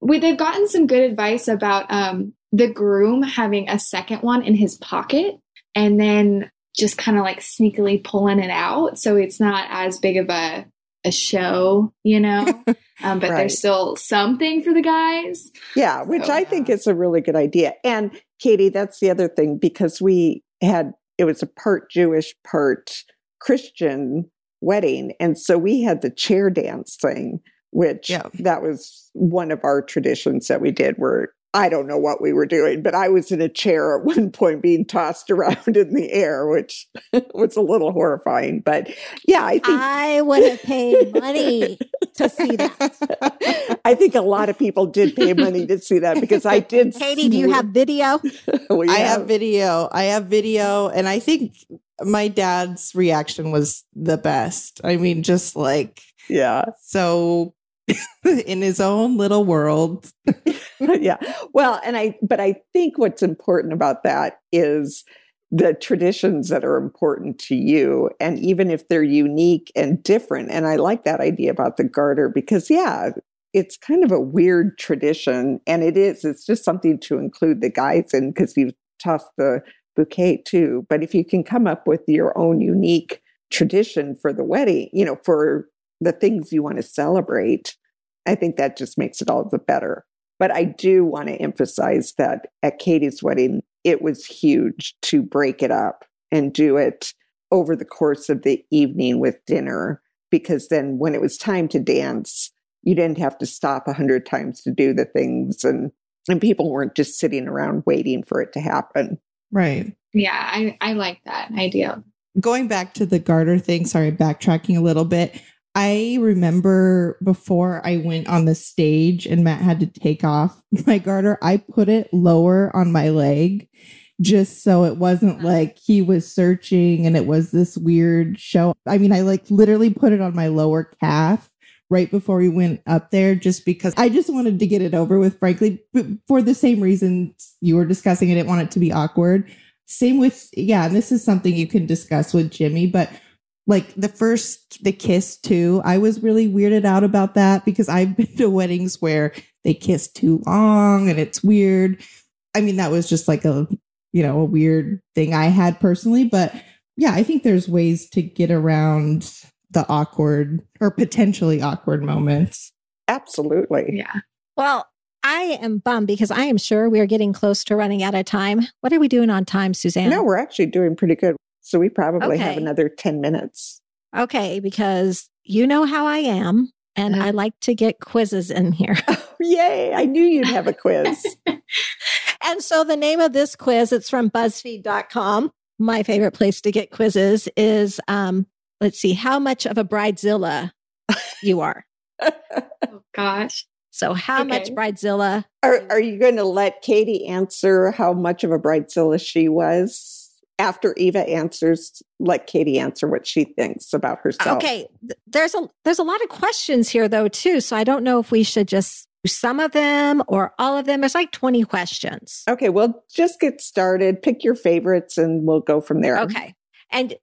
we they've gotten some good advice about um the groom having a second one in his pocket and then just kind of like sneakily pulling it out so it's not as big of a a show, you know. *laughs* Um, but Right. there's still something for the guys. Yeah, which So, I think is a really good idea. And Katie, that's the other thing because we had it was a part Jewish, part Christian wedding. And so we had the chair dance thing, which Yeah. that was one of our traditions that we did where I don't know what we were doing, but I was in a chair at one *laughs* point being tossed around in the air, which *laughs* was a little horrifying. But yeah, I think I would have paid money to see that. *laughs* I think a lot of people did pay money to see that because I did. Katie, do you have video? We I have video. I have video. And I think my dad's reaction was the best. I mean, just like yeah, so *laughs* in his own little world. *laughs* yeah. Well, and I, but I think what's important about that is the traditions that are important to you. And even if they're unique and different. And I like that idea about the garter because, yeah, it's kind of a weird tradition. And it is, it's just something to include the guys in because you toss the bouquet too. But if you can come up with your own unique tradition for the wedding, you know, for the things you want to celebrate, I think that just makes it all the better. But I do want to emphasize that at Katie's wedding, it was huge to break it up and do it over the course of the evening with dinner, because then when it was time to dance, you didn't have to stop a hundred times to do the things and and people weren't just sitting around waiting for it to happen. Right. Yeah, I, I like that idea. Going back to the garter thing, sorry, backtracking a little bit. I remember before I went on the stage and Matt had to take off *laughs* my garter, I put it lower on my leg just so it wasn't uh-huh. like he was searching and it was this weird show. I mean, I like literally put it on my lower calf right before we went up there just because I just wanted to get it over with, frankly, for the same reasons you were discussing. I didn't want it to be awkward. Same with, yeah, and this is something you can discuss with Jimmy, but like the first, the kiss too, I was really weirded out about that because I've been to weddings where they kiss too long and it's weird. I mean, that was just like a, you know, a weird thing I had personally, but yeah, I think there's ways to get around the awkward or potentially awkward moments. Absolutely. Yeah. Well, I am bummed because I am sure we are getting close to running out of time. What are we doing on time, Suzanne? No, we're actually doing pretty good. So we probably have another 10 minutes. Okay, because you know how I am, and Uh-huh. I like to get quizzes in here. *laughs* Yay. I knew you'd have a quiz. *laughs* and so the name of this quiz, it's from BuzzFeed.com. My favorite place to get quizzes is um, let's see, how much of a bridezilla you are. *laughs* Oh gosh. So how much bridezilla? Are, are you going to let Katie answer how much of a bridezilla she was after Eva answers? Let Katie answer what she thinks about herself. Okay, there's a there's a lot of questions here though too, so I don't know if we should just do some of them or all of them. There's like 20 questions. Okay, well, just get started. Pick your favorites, and we'll go from there. Okay. And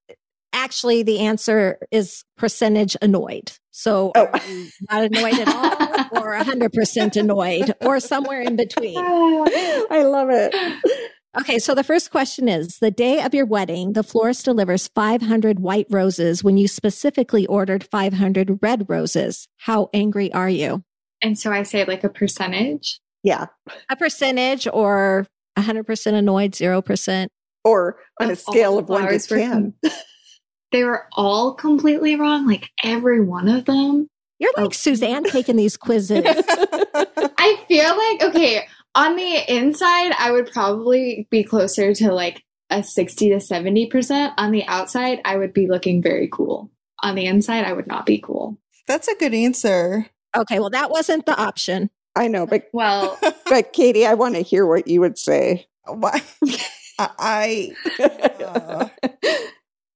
actually, the answer is percentage annoyed. So Oh. not annoyed at all, or 100% annoyed, or somewhere in between? *laughs* I love it. Okay. So the first question is The day of your wedding, the florist delivers 500 white roses when you specifically ordered 500 red roses. How angry are you? And so I say like a percentage. Yeah. A percentage or 100% annoyed, 0%? Or on a Of all scale of one to flowers were 10. *laughs* They were all completely wrong, like every one of them. You're like Oh. Suzanne taking these quizzes. *laughs* I feel like okay, on the inside I would probably be closer to like a 60 to 70%. On the outside I would be looking very cool. On the inside I would not be cool. That's a good answer. Okay, well, that wasn't the option. I know, but Well, *laughs* but Katie, I want to hear what you would say. Why? I Uh.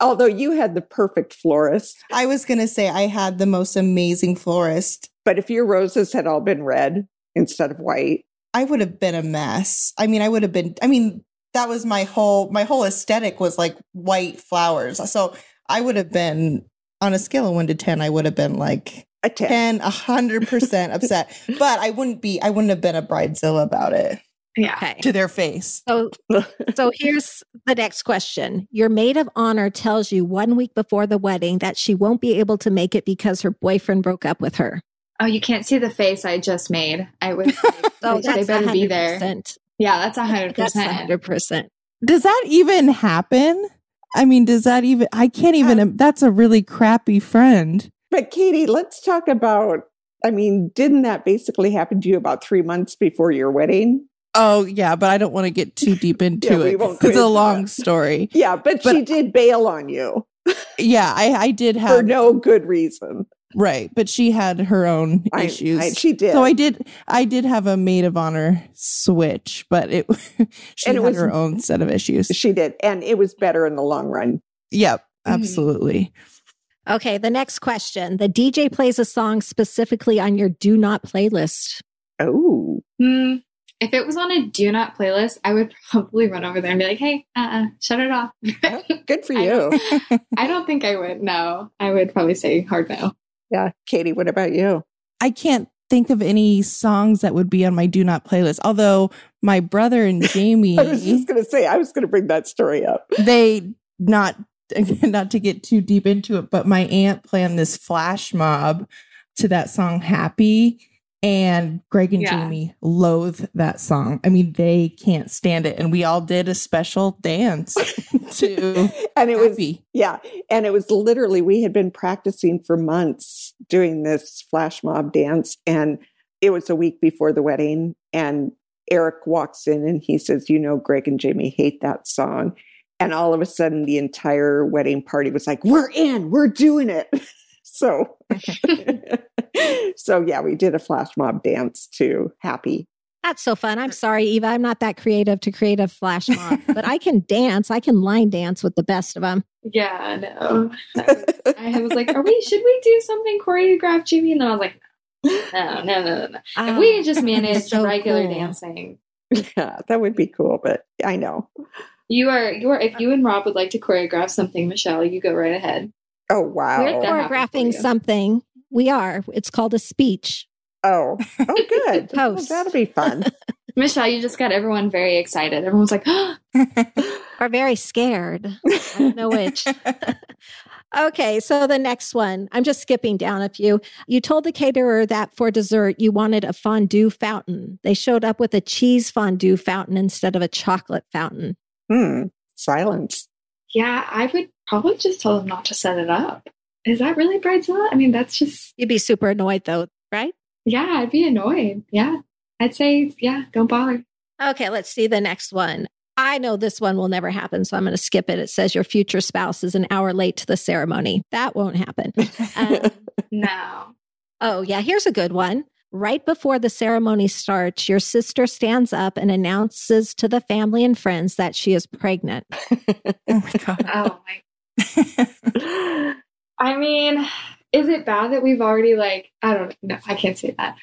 Although you had the perfect florist, I was gonna say I had the most amazing florist. but if your roses had all been red instead of white, I would have been a mess. I mean, I would have been. I mean, that was my whole my whole aesthetic was like white flowers. So I would have been on a scale of one to ten. I would have been like a 10. 10, a hundred percent upset. But I wouldn't be. I wouldn't have been a bridezilla about it yeah. Okay. to their face. So, so here's the next question. Your maid of honor tells you one week before the wedding that she won't be able to make it because her boyfriend broke up with her. Oh, you can't see the face I just made. I was *laughs* like, So they- they that's better be there. Yeah, that's a hundred That's percent. 100%. Does that even happen? I mean, does that even? I can't even. Uh, that's a really crappy friend. But Katie, let's talk about. I mean, didn't that basically happen to you about three months before your wedding? Oh yeah, but I don't want to get too deep *laughs* into Yeah, it. won't It's a long that. story. Yeah, but, But- she did bail on you Yeah, I, I did *laughs* for have no good reason. Right, but she had her own I- issues. I- she did. So I did. I did have a maid of honor switch, but it *laughs* she And it had was- her own set of issues. she did, and it was better in the long run. Yep, Mhm. absolutely. Okay, the next question. The DJ plays a song specifically on your do not playlist. Oh, Hmm. If it was on a do not playlist, I would probably run over there and be like, "Hey, uh, uh shut it off." good for *laughs* I you. don't- *laughs* I don't think I would. No, I would probably say hard no. Yeah, Katie, what about you? I can't think of any songs that would be on my do not playlist. Although my brother and *laughs* Jamie, I was just going to say, I was going to bring that story up. they not *laughs* not to get too deep into it, but my aunt planned this flash mob to that song "Happy." And Greg and Yeah. Jamie loathe that song. I mean, they can't stand it. And we all did a special dance *laughs* to and it was yeah, and it was literally we had been practicing for months doing this flash mob dance, and it was a week before the wedding, and Eric walks in and he says, "You know, Greg and Jamie hate that song." And all of a sudden, the entire wedding party was like, "We're in, we're doing it." *laughs* So, *laughs* *laughs* so yeah, we did a flash mob dance to "Happy." That's so fun. I'm sorry, Eva. I'm not that creative to create a flash *laughs* mob, but I can dance. I can line dance with the best of them. Yeah, no. That was- I was like, "Are we? Should we do something choreographed, Jimmy?" And then I was like, "No, no, no, no. no. If we had just managed So regular cool. dancing, Yeah, that would be cool, but I know. you are you are. If you and Rob would like to choreograph something, Michelle, you go right ahead. Oh wow! We're that happen for choreographing something. We are. It's called a speech. Oh, oh, *laughs* good. Well, Post. that'll be fun. *laughs* Michelle, you just got everyone very excited. Everyone's like, *gasps* *gasps* Or very scared. I don't know which. *laughs* okay, so the next one. I'm just skipping down a few. You told the caterer that for dessert you wanted a fondue fountain. They showed up with a cheese fondue fountain instead of a chocolate fountain. Hmm. Silence. "Yeah, I would probably just tell them not to set it up." Is that really bridezilla? I mean, that's just You'd be super annoyed though, right? yeah. I'd be annoyed. Yeah, I'd say yeah. Don't bother. Okay, let's see the next one. I know this one will never happen, so I'm going to skip it. It says your future spouse is an hour late to the ceremony. That won't happen. Um, *laughs* No. oh, yeah, here's a good one. Right before the ceremony starts, your sister stands up and announces to the family and friends that she is pregnant. *laughs* oh my god. Oh my. I mean, is it bad that we've already like? I don't know. I can't say that.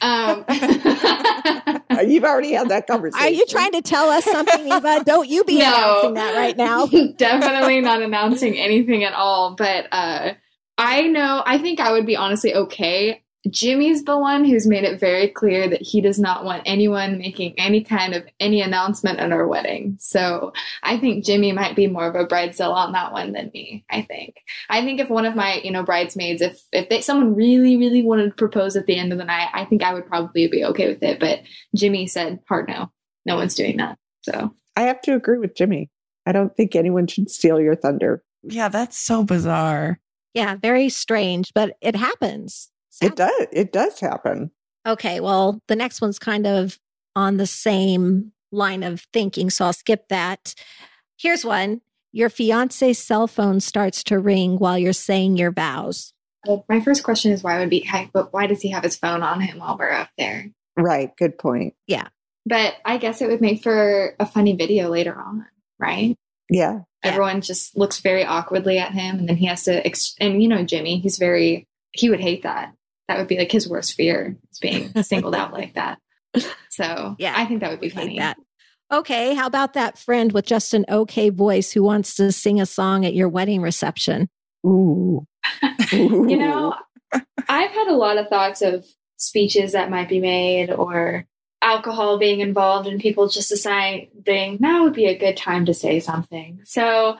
Um, *laughs* You've already had that conversation. Are you trying to tell us something, Eva? Don't you be *laughs* No. announcing that right now. *laughs* Definitely not announcing anything at all. But uh, I know, I think I would be honestly okay. Jimmy's the one who's made it very clear that he does not want anyone making any kind of any announcement at our wedding. So I think Jimmy might be more of a bridezilla on that one than me. I think. I think if one of my you know bridesmaids, if if they, someone really really wanted to propose at the end of the night, I think I would probably be okay with it. But Jimmy said hard no, no one's doing that. So I have to agree with Jimmy. I don't think anyone should steal your thunder. Yeah, that's so bizarre. Yeah, very strange, but it happens. It does. It does happen. Okay, well, the next one's kind of on the same line of thinking, so I'll skip that. Here's one. Your fiance's cell phone starts to ring while you're saying your vows. Well, my first question is why would be but why does he have his phone on him while we're up there? Right. Good point. Yeah. But I guess it would make for a funny video later on, right? Yeah. Everyone just looks very awkwardly at him, and then he has to. Ex- and you know, Jimmy, he's very. He would hate that. That would be like his worst fear is being *laughs* singled out like that. So Yeah, I think that would be We funny. that. Okay, how about that friend with just an okay voice who wants to sing a song at your wedding reception? Ooh. *laughs* you know, I've had a lot of thoughts of speeches that might be made or alcohol being involved and people just deciding now would be a good time to say something. So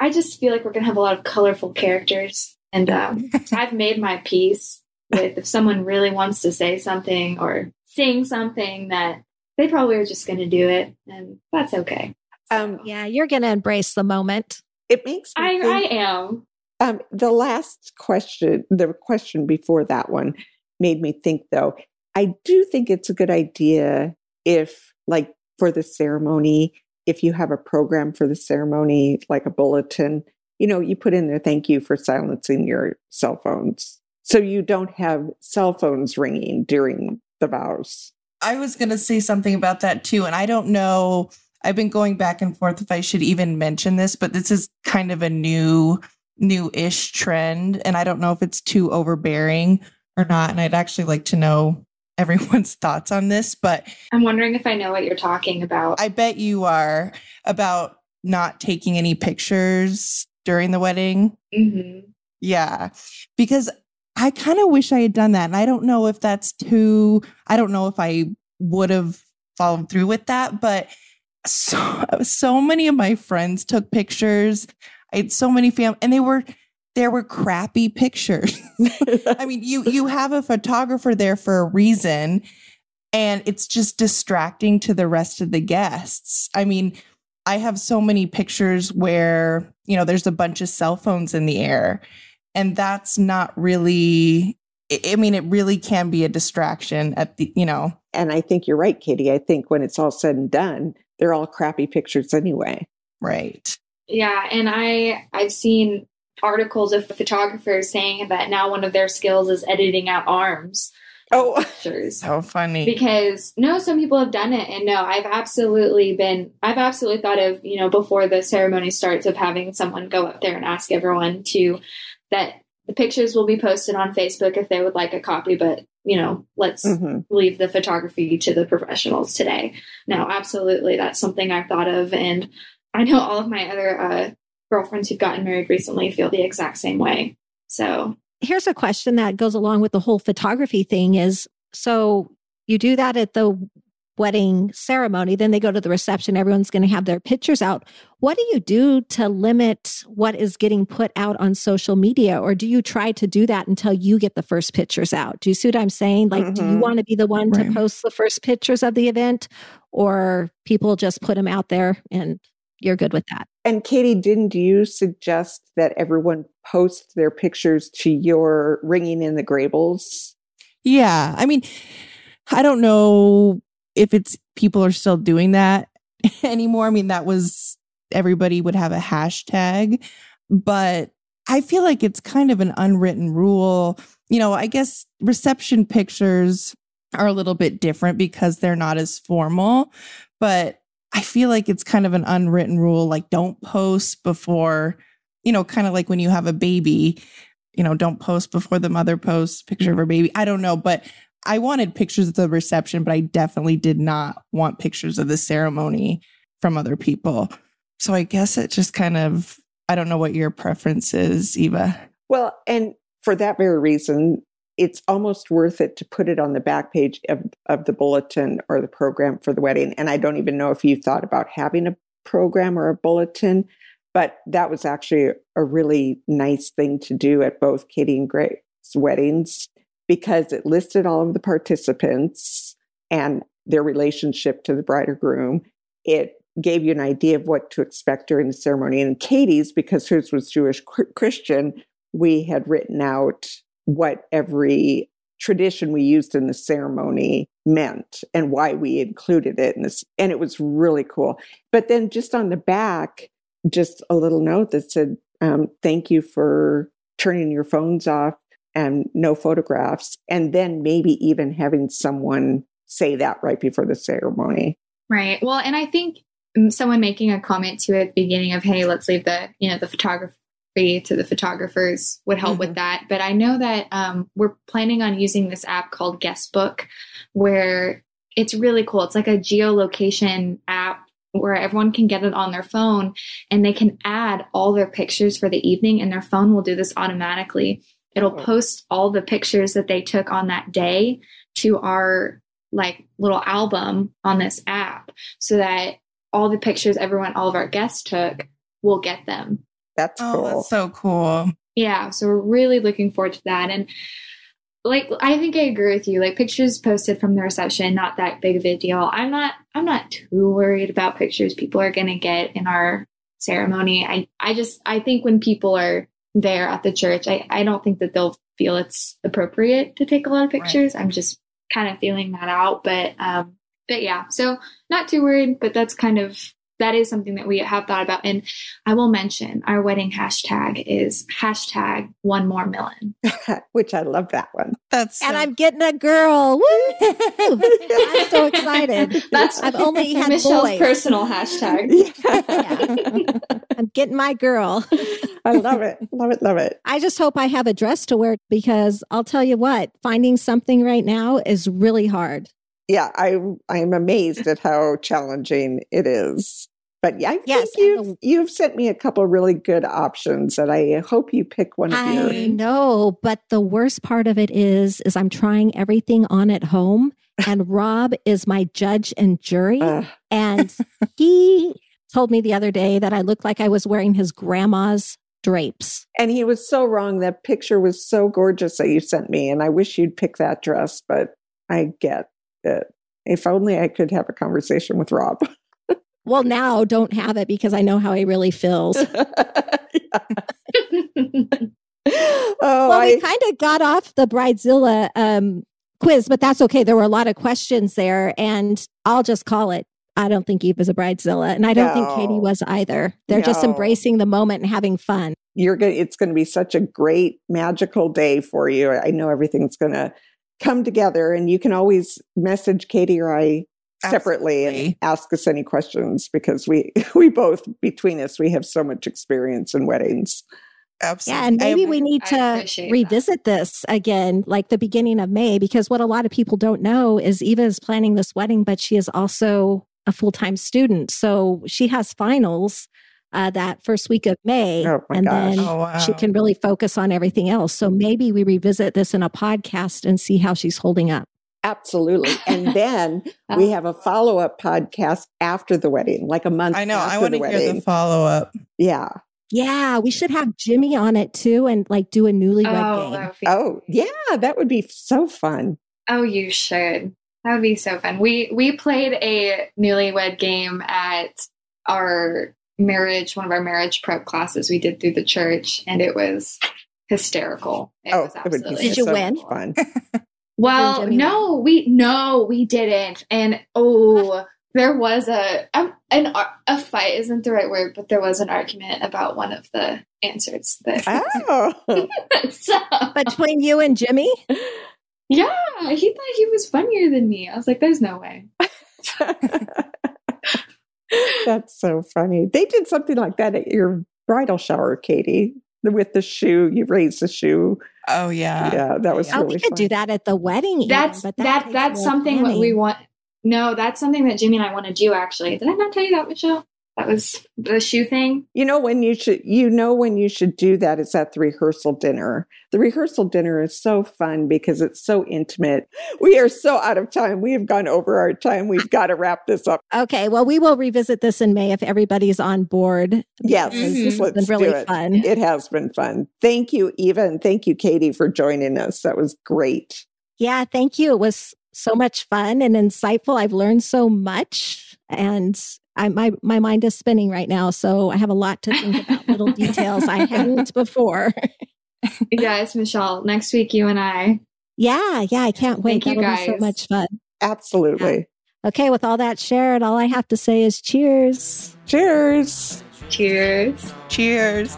I just feel like we're going to have a lot of colorful characters. And um, *laughs* I've made my peace with if someone really wants to say something or sing something that they probably are just going to do it. And that's okay. Um, Yeah, you're going to embrace the moment. it makes me I, think- I am. Um, the last question, the question before that one, made me think though. I do think it's a good idea if, like, for the ceremony, if you have a program for the ceremony, like a bulletin, you know, you put in there, thank you for silencing your cell phones. So you don't have cell phones ringing during the vows. I was going to say something about that too. And I don't know. I've been going back and forth if I should even mention this, but this is kind of a new, new ish trend. And I don't know if it's too overbearing or not. And I'd actually like to know *laughs* everyone's thoughts on this. But I'm wondering if I know what you're talking about. I bet you are about not taking any pictures during the wedding. hmm Yeah. Because I kind of wish I had done that. And I don't know if that's too, I don't know if I would have followed through with that, but so, so many of my friends took pictures. I had so many fam and they were, there were crappy pictures. *laughs* I mean, you, you have a photographer there for a reason and it's just distracting to the rest of the guests. I mean, I have so many pictures where, you know, there's a bunch of cell phones in the air and that's not really I- I mean it really can be a distraction at the, you know. and I think you're right, Katie. I think when it's all said and done, they're all crappy pictures anyway. Right. Yeah, and I I've seen articles of photographers saying that now one of their skills is editing out arms Oh, *laughs* pictures. So funny. Because no, some people have done it, and no, I've absolutely been, I've absolutely thought of, you know, before the ceremony starts, of having someone go up there and ask everyone to that the pictures will be posted on Facebook if they would like a copy, but you know, let's Mhm. leave the photography to the professionals today. No, absolutely, that's something I've thought of, and I know all of my other uh, girlfriends who've gotten married recently feel the exact same way. So Here's a question that goes along with the whole photography thing is so you do that at the wedding ceremony, then they go to the reception, everyone's going to have their pictures out. What do you do to limit what is getting put out on social media? Or do you try to do that until you get the first pictures out? Do you see what I'm saying? Like, do you Mhm. want to be the one to post the first pictures of the event, or people just put them out there and you're good with that? And Katie, didn't you suggest that everyone post their pictures to your ringing in the Grables? Yeah. I mean, I don't know if it's people are still doing that *laughs* anymore. I mean, that was everybody would have a hashtag, but I feel like it's kind of an unwritten rule. You know, I guess reception pictures are a little bit different because they're not as formal, but I feel like it's kind of an unwritten rule like don't post before, you know, kind of like when you have a baby, you know, don't post before the mother posts picture of her baby. I don't know, but I wanted pictures of the reception, but I definitely did not want pictures of the ceremony from other people. So I guess it just kind of, I don't know what your preference is, Eva. Well, and for that very reason, it's almost worth it to put it on the back page of, of the bulletin or the program for the wedding. And I don't even know if you thought about having a program or a bulletin, but that was actually a really nice thing to do at both Katie and Grace's weddings because it listed all of the participants and their relationship to the bride or groom. It gave you an idea of what to expect during the ceremony. And Katie's, because hers was Jewish Christian, we had written out what every tradition we used in the ceremony meant and why we included it in this. And it was really cool. But then just on the back, just a little note that said, um, thank you for turning your phones off and no photographs. And then maybe even having someone say that right before the ceremony. Right. Well, and I think someone making a comment to it at the beginning of, hey, let's leave the, you know, the photography to the photographers would help mm-hmm. with that. But I know that um, we're planning on using this app called Guestbook, where it's really cool. It's like a geolocation app where everyone can get it on their phone and they can add all their pictures for the evening and their phone will do this automatically. It'll oh. post all the pictures that they took on that day to our like little album on this app so that all the pictures everyone all of our guests took will get them. That's oh, cool. That's so cool. Yeah, so we're really looking forward to that and like I think I agree with you. Like pictures posted from the reception, not that big of a deal. I'm not I'm not too worried about pictures people are gonna get in our ceremony. I, I just I think when people are there at the church, I, I don't think that they'll feel it's appropriate to take a lot of pictures. Right. I'm just kind of feeling that out. But um but yeah, so not too worried, but that's kind of that is something that we have thought about. And I will mention our wedding hashtag is hashtag one more Millen. *laughs* Which I love that one. That's so- and I'm getting a girl. Woo! I'm so *laughs* excited. That's I've only had Michelle's boys. personal hashtag. *laughs* yeah. I'm getting my girl. I love it. Love it. Love it. I just hope I have a dress to wear because I'll tell you what, finding something right now is really hard yeah, I I'm amazed at how challenging it is. But yeah, I yes, think you've the, you've sent me a couple really good options and I hope you pick one of I your. I know, but the worst part of it is is I'm trying everything on at home and Rob is my judge and jury uh. and he told me the other day that I looked like I was wearing his grandma's drapes. And he was so wrong. That picture was so gorgeous that you sent me and I wish you'd pick that dress, but I get it. If only I could have a conversation with Rob. *laughs* Well, now don't have it because I know how he really feels. *laughs* *laughs* oh, well, I... we kind of got off the Bridezilla um, quiz, but that's okay. There were a lot of questions there, and I'll just call it. I don't think Eve is a bridezilla, and I don't no. think Katie was either. They're no. just embracing the moment and having fun. You're going. It's going to be such a great, magical day for you. I know everything's going to come together, and you can always message Katie or I separately Absolutely. and ask us any questions because we *laughs* we both between us we have so much experience in weddings. Absolutely. Yeah, and maybe I, we need to revisit that. this again, like the beginning of May, because what a lot of people don't know is Eva is planning this wedding, but she is also a full time student. So she has finals uh, that first week of May, oh and gosh. then oh, wow. she can really focus on everything else. So maybe we revisit this in a podcast and see how she's holding up. Absolutely. And *laughs* then uh-huh. we have a follow up podcast after the wedding, like a month. I know. I want to hear the follow up. Yeah. Yeah, we should have Jimmy on it too and like do a newlywed oh, game. Oh, yeah, that would be so fun. Oh, you should. That would be so fun. We we played a newlywed game at our marriage, one of our marriage prep classes we did through the church, and it was hysterical. It oh, was it would be did you win? Fun. *laughs* Well, no, we no, we didn't. And oh, there was a um, an a fight isn't the right word, but there was an argument about one of the answers. That oh, *laughs* so, between you and Jimmy. Yeah, he thought he was funnier than me. I was like, "There's no way." *laughs* That's so funny. They did something like that at your bridal shower, Katie with the shoe. You raise the shoe. Oh yeah, yeah. That was. Oh, really we could fun. do that at the wedding. That's even, that. that that's something that we want. No, that's something that Jimmy and I want to do. Actually, did I not tell you that, Michelle? That was the shoe thing. You know when you should you know when you should do that is at the rehearsal dinner. The rehearsal dinner is so fun because it's so intimate. We are so out of time. We have gone over our time. We've got to wrap this up. Okay, well we will revisit this in May if everybody's on board. Yes, mm-hmm. this has been really it. fun. It has been fun. Thank you, Eva, and thank you, Katie, for joining us. That was great. Yeah, thank you. It was so much fun and insightful. I've learned so much and I, my my mind is spinning right now, so I have a lot to think about little *laughs* details I hadn't before. you guys, Michelle, next week you and I. Yeah, yeah, I can't wait. Thank That'll you guys. be so much fun. Absolutely. Yeah. Okay, with all that shared, all I have to say is cheers. Cheers. Cheers. Cheers.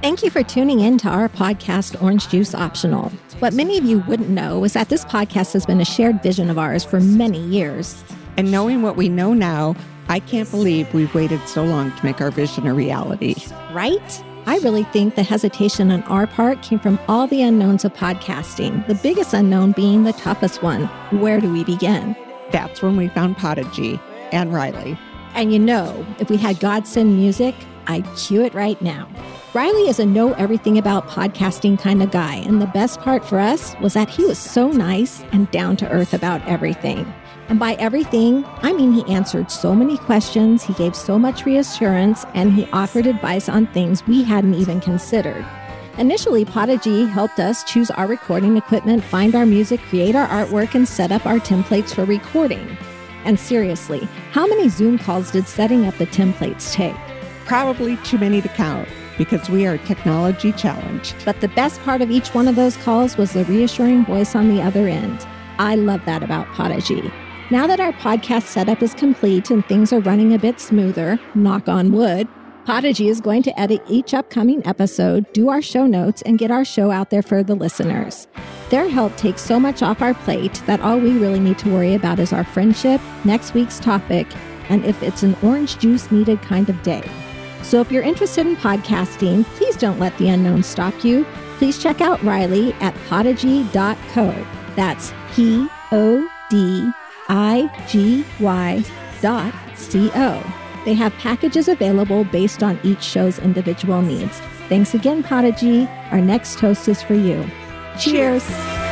Thank you for tuning in to our podcast, Orange Juice Optional. What many of you wouldn't know is that this podcast has been a shared vision of ours for many years. And knowing what we know now, I can't believe we've waited so long to make our vision a reality. Right? I really think the hesitation on our part came from all the unknowns of podcasting, the biggest unknown being the toughest one. Where do we begin? That's when we found Podigy and Riley. And you know, if we had Godsend music, I'd cue it right now. Riley is a know everything about podcasting kind of guy, and the best part for us was that he was so nice and down to earth about everything. And by everything, I mean he answered so many questions, he gave so much reassurance, and he offered advice on things we hadn't even considered. Initially, Podigy helped us choose our recording equipment, find our music, create our artwork, and set up our templates for recording. And seriously, how many Zoom calls did setting up the templates take? Probably too many to count because we are technology challenged. But the best part of each one of those calls was the reassuring voice on the other end. I love that about Podigy. Now that our podcast setup is complete and things are running a bit smoother, knock on wood, Podigy is going to edit each upcoming episode, do our show notes, and get our show out there for the listeners. Their help takes so much off our plate that all we really need to worry about is our friendship, next week's topic, and if it's an orange juice needed kind of day. So if you're interested in podcasting, please don't let the unknown stop you. Please check out Riley at podigy.co. That's P O D I G Y dot C O. They have packages available based on each show's individual needs. Thanks again, Podigy. Our next toast is for you. Cheers. Cheers.